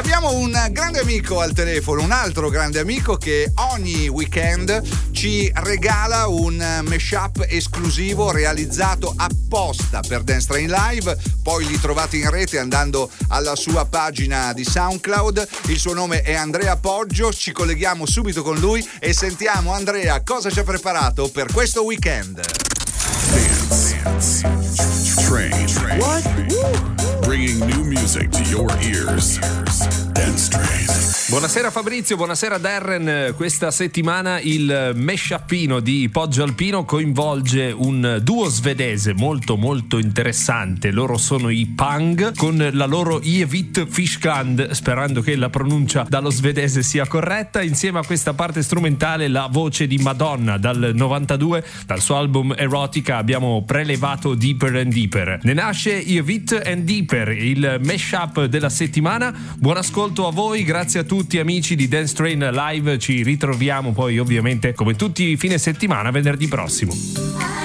Abbiamo un grande amico al telefono, un altro grande amico che ogni weekend ci regala un mashup esclusivo realizzato apposta per Dance Train Live. Poi li trovate in rete andando alla sua pagina di SoundCloud. Il suo nome è Andrea Poggio. Ci colleghiamo subito con lui e sentiamo Andrea cosa ci ha preparato per questo weekend. Dance. Dance. Train. What? Bringing new music to your ears. Dance Train. Buonasera Fabrizio, buonasera Darren. Questa settimana il meshappino di Poggio Alpino coinvolge un duo svedese molto molto interessante. Loro sono i Pang con la loro Ievit Fishkand, sperando che la pronuncia dallo svedese sia corretta. Insieme a questa parte strumentale la voce di Madonna dal 92, dal suo album Erotica abbiamo prelevato Deeper and Deeper. Ne nasce Ievit and Deeper, il mashup della settimana. Buon ascolto a voi, grazie a tutti amici di Dance Train Live, ci ritroviamo poi ovviamente come tutti fine settimana venerdì prossimo.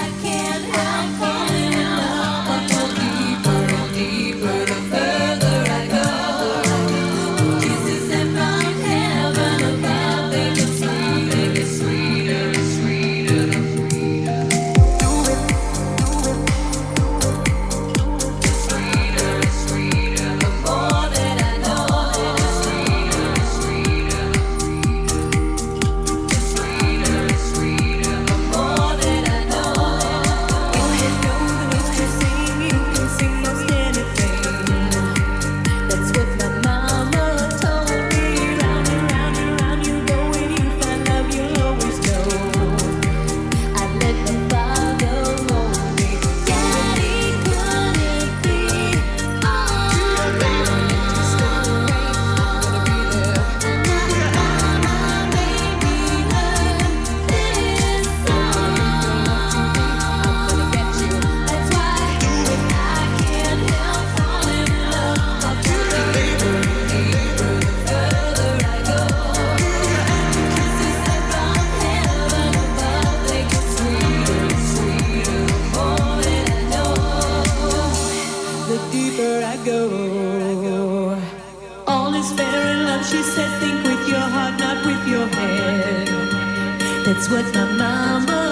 is fair in love, she said, think with your heart, not with your head. That's what my mama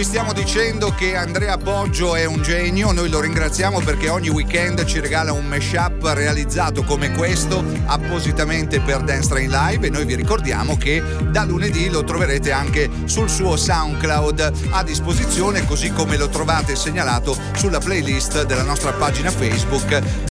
ci stiamo dicendo che Andrea Poggio è un genio, noi lo ringraziamo perché ogni weekend ci regala un mashup realizzato come questo appositamente per Dance Train Live e noi vi ricordiamo che da lunedì lo troverete anche sul suo SoundCloud a disposizione così come lo trovate segnalato sulla playlist della nostra pagina Facebook